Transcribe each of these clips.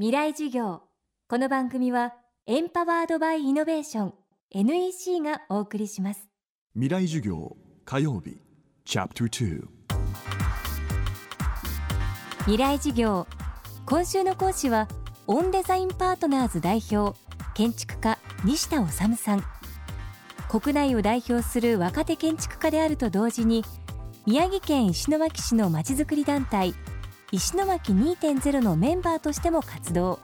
未来授業。この番組はエンパワードバイイノベーション NEC がお送りします。未来授業火曜日チャプター未来授業。今週の講師はオンデザインパートナーズ代表建築家西田治さん。国内を代表する若手建築家であると同時に宮城県石巻市のまちづくり団体石巻2.0のメンバーとしても活動。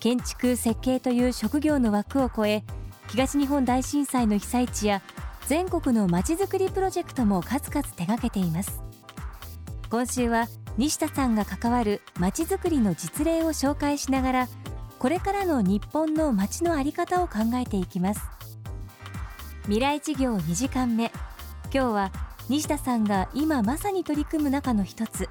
建築設計という職業の枠を超え東日本大震災の被災地や全国のまちづくりプロジェクトも数々手掛けています。今週は西田さんが関わるまちづくりの実例を紹介しながらこれからの日本の街の在り方を考えていきます。未来事業2時間目。今日は西田さんが今まさに取り組む中の一つ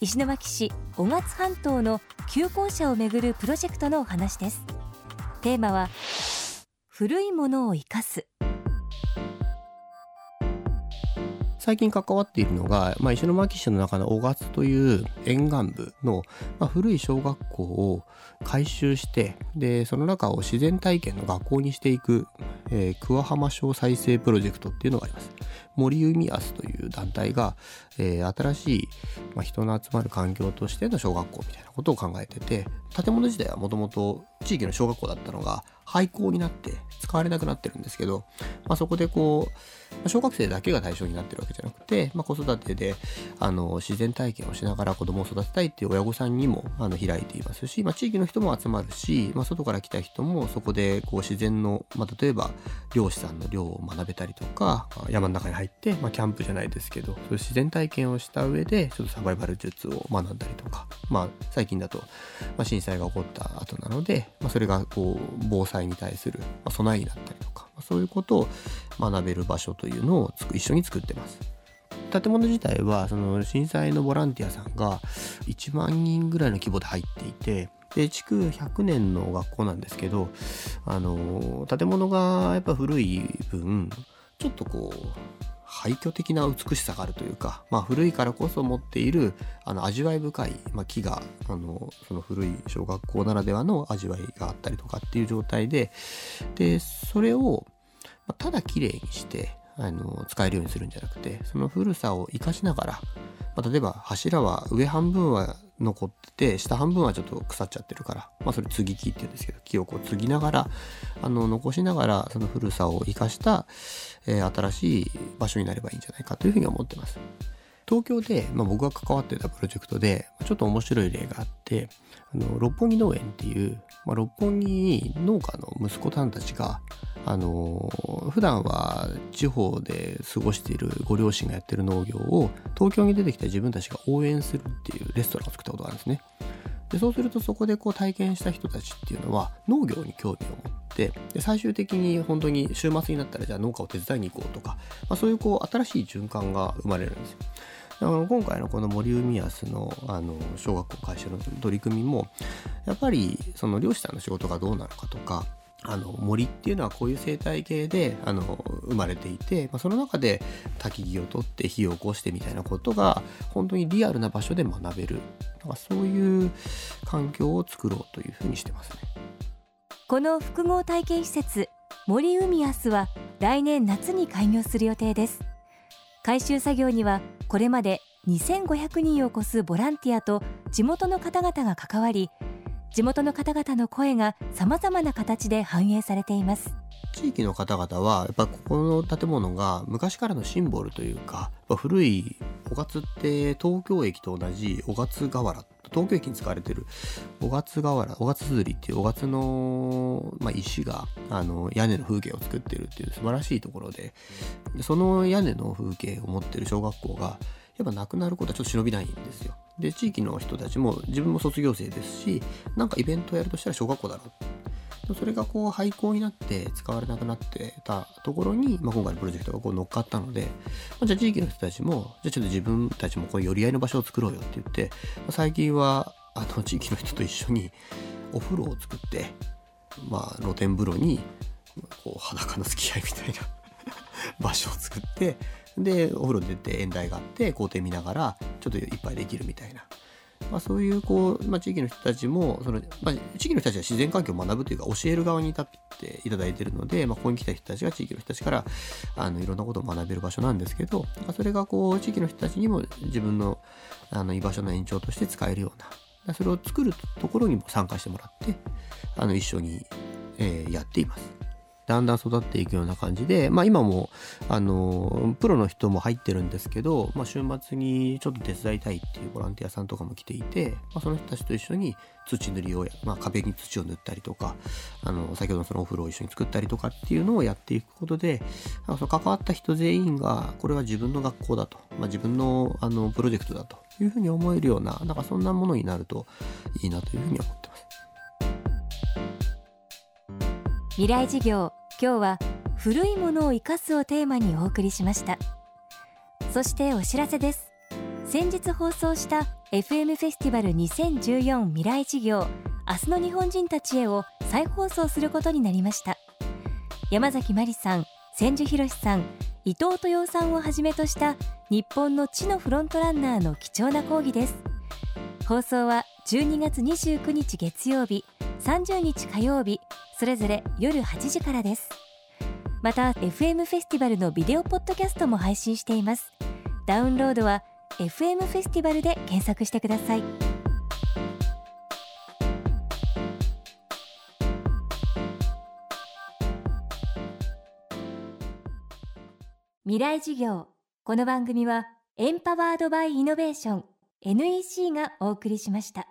石巻市雄勝半島の旧校舎をめぐるプロジェクトのお話です。テーマは古いものを生かす。最近関わっているのが、まあ、石巻市の中の雄勝という沿岸部の、まあ、古い小学校を改修してでその中を自然体験の学校にしていく、えー、桑浜小再生プロジェクトっていうのがあります。森海アスという団体が、えー、新しい、まあ、人の集まる環境としての小学校みたいなことを考えてて建物自体はもともと地域の小学校だったのが廃校になって使われなくなってるんですけど、まあ、そこでこう小学生だけが対象になってるわけじゃなくて、まあ、子育てであの自然体験をしながら子供を育てたいっていう親御さんにもあの開いていますし、まあ、地域の人も集まるし、まあ、外から来た人もそこでこう自然の、まあ、例えば漁師さんの漁を学べたりとか山の中に入って、まあ、キャンプじゃないですけどそういう自然体験をした上でちょっとサバイバル術を学んだりとか、まあ、最近だと、まあ、震災が起こった後なので、まあ、それがこう防災に対する、備えになったりとか、まあ、そういうことを学べる場所というのを一緒に作ってます。建物自体はその震災のボランティアさんが1万人ぐらいの規模で入っていてで築100年の学校なんですけどあの建物がやっぱ古い分ちょっとこう廃墟的な美しさがあるというか、まあ、古いからこそ持っているあの味わい深い、まあ、木があのその古い小学校ならではの味わいがあったりとかっていう状態ででそれをただ綺麗にしてあの使えるようにするんじゃなくてその古さを生かしながら、まあ、例えば柱は上半分は残ってて下半分はちょっと腐っちゃってるから、まあ、それ継ぎ木って言うんですけど木をこう継ぎながらあの残しながらその古さを生かした、えー、新しい場所になればいいんじゃないかというふうに思ってます。東京で、まあ、僕が関わってたプロジェクトでちょっと面白い例があってあの六本木農園っていう、まあ、六本木に農家の息子さんたちがあの普段は地方で過ごしているご両親がやってる農業を東京に出てきた自分たちが応援するっていうレストランを作ったことがあるんですね。でそうするとそこでこう体験した人たちっていうのは農業に興味を持ってで最終的に本当に週末になったらじゃあ農家を手伝いに行こうとか、まあ、そういうこう新しい循環が生まれるんですよ。だから今回のこの森海安のあの小学校会社の取り組みもやっぱりその漁師さんの仕事がどうなのかとかあの森っていうのはこういう生態系であの生まれていて、まあ、その中で焚き木を取って火を起こしてみたいなことが本当にリアルな場所で学べる。なんかそういう環境を作ろうというふうにしてますね。この複合体験施設森海安は来年夏に開業する予定です。改修作業にはこれまで2500人を超すボランティアと地元の方々が関わり地元の方々の声がさまざまな形で反映されています地域の方々はやっぱここの建物が昔からのシンボルというか古い雄勝って東京駅と同じ雄勝河原東京駅に使われてる雄勝河原雄勝釣りっていう雄勝の、まあ、石があの屋根の風景を作ってるっていう素晴らしいところでその屋根の風景を持ってる小学校がやっぱなくなることはちょっと忍びないんですよ。で、地域の人たちも自分も卒業生ですし、なんかイベントをやるとしたら小学校だろう。それがこう廃校になって使われなくなってたところに、まあ、今回のプロジェクトがこう乗っかったので、まあ、じゃあ地域の人たちも、じゃあちょっと自分たちもこう寄り合いの場所を作ろうよって言って、まあ、最近はあの地域の人と一緒にお風呂を作って、まあ露天風呂にこう裸の付き合いみたいな 場所を作ってでお風呂出て縁台があって校庭見ながらちょっと一杯できるみたいなまあ、そういうこう、まあ、地域の人たちもその、まあ、地域の人たちは自然環境を学ぶというか教える側に立っていただいているので、まあ、ここに来た人たちが地域の人たちからあのいろんなことを学べる場所なんですけど、まあ、それがこう地域の人たちにも自分のあの居場所の延長として使えるようなそれを作るところにも参加してもらってあの一緒に、えー、やっています。だんだん育っていくような感じで、まあ、今もあのプロの人も入ってるんですけど、まあ、週末にちょっと手伝いたいっていうボランティアさんとかも来ていて、まあ、その人たちと一緒に土塗りを、まあ、壁に土を塗ったりとかあの先ほどのそのお風呂を一緒に作ったりとかっていうのをやっていくことでその関わった人全員がこれは自分の学校だと、まあ、自分のあのプロジェクトだというふうに思えるようななんかそんなものになるといいなというふうに思ってます。未来事業今日は古いものを生かすをテーマにお送りしました。そしてお知らせです。先日放送した FM フェスティバル2014未来事業明日の日本人たちへを再放送することになりました。山崎真理さん千住博さん伊藤豊さんをはじめとした日本の地のフロントランナーの貴重な講義です。放送は12月29日月曜日30日火曜日それぞれ夜8時からです。また FM フェスティバルのビデオポッドキャストも配信しています。ダウンロードは FM フェスティバルで検索してください。未来事業。この番組はエンパワードバイイノベーション NEC がお送りしました。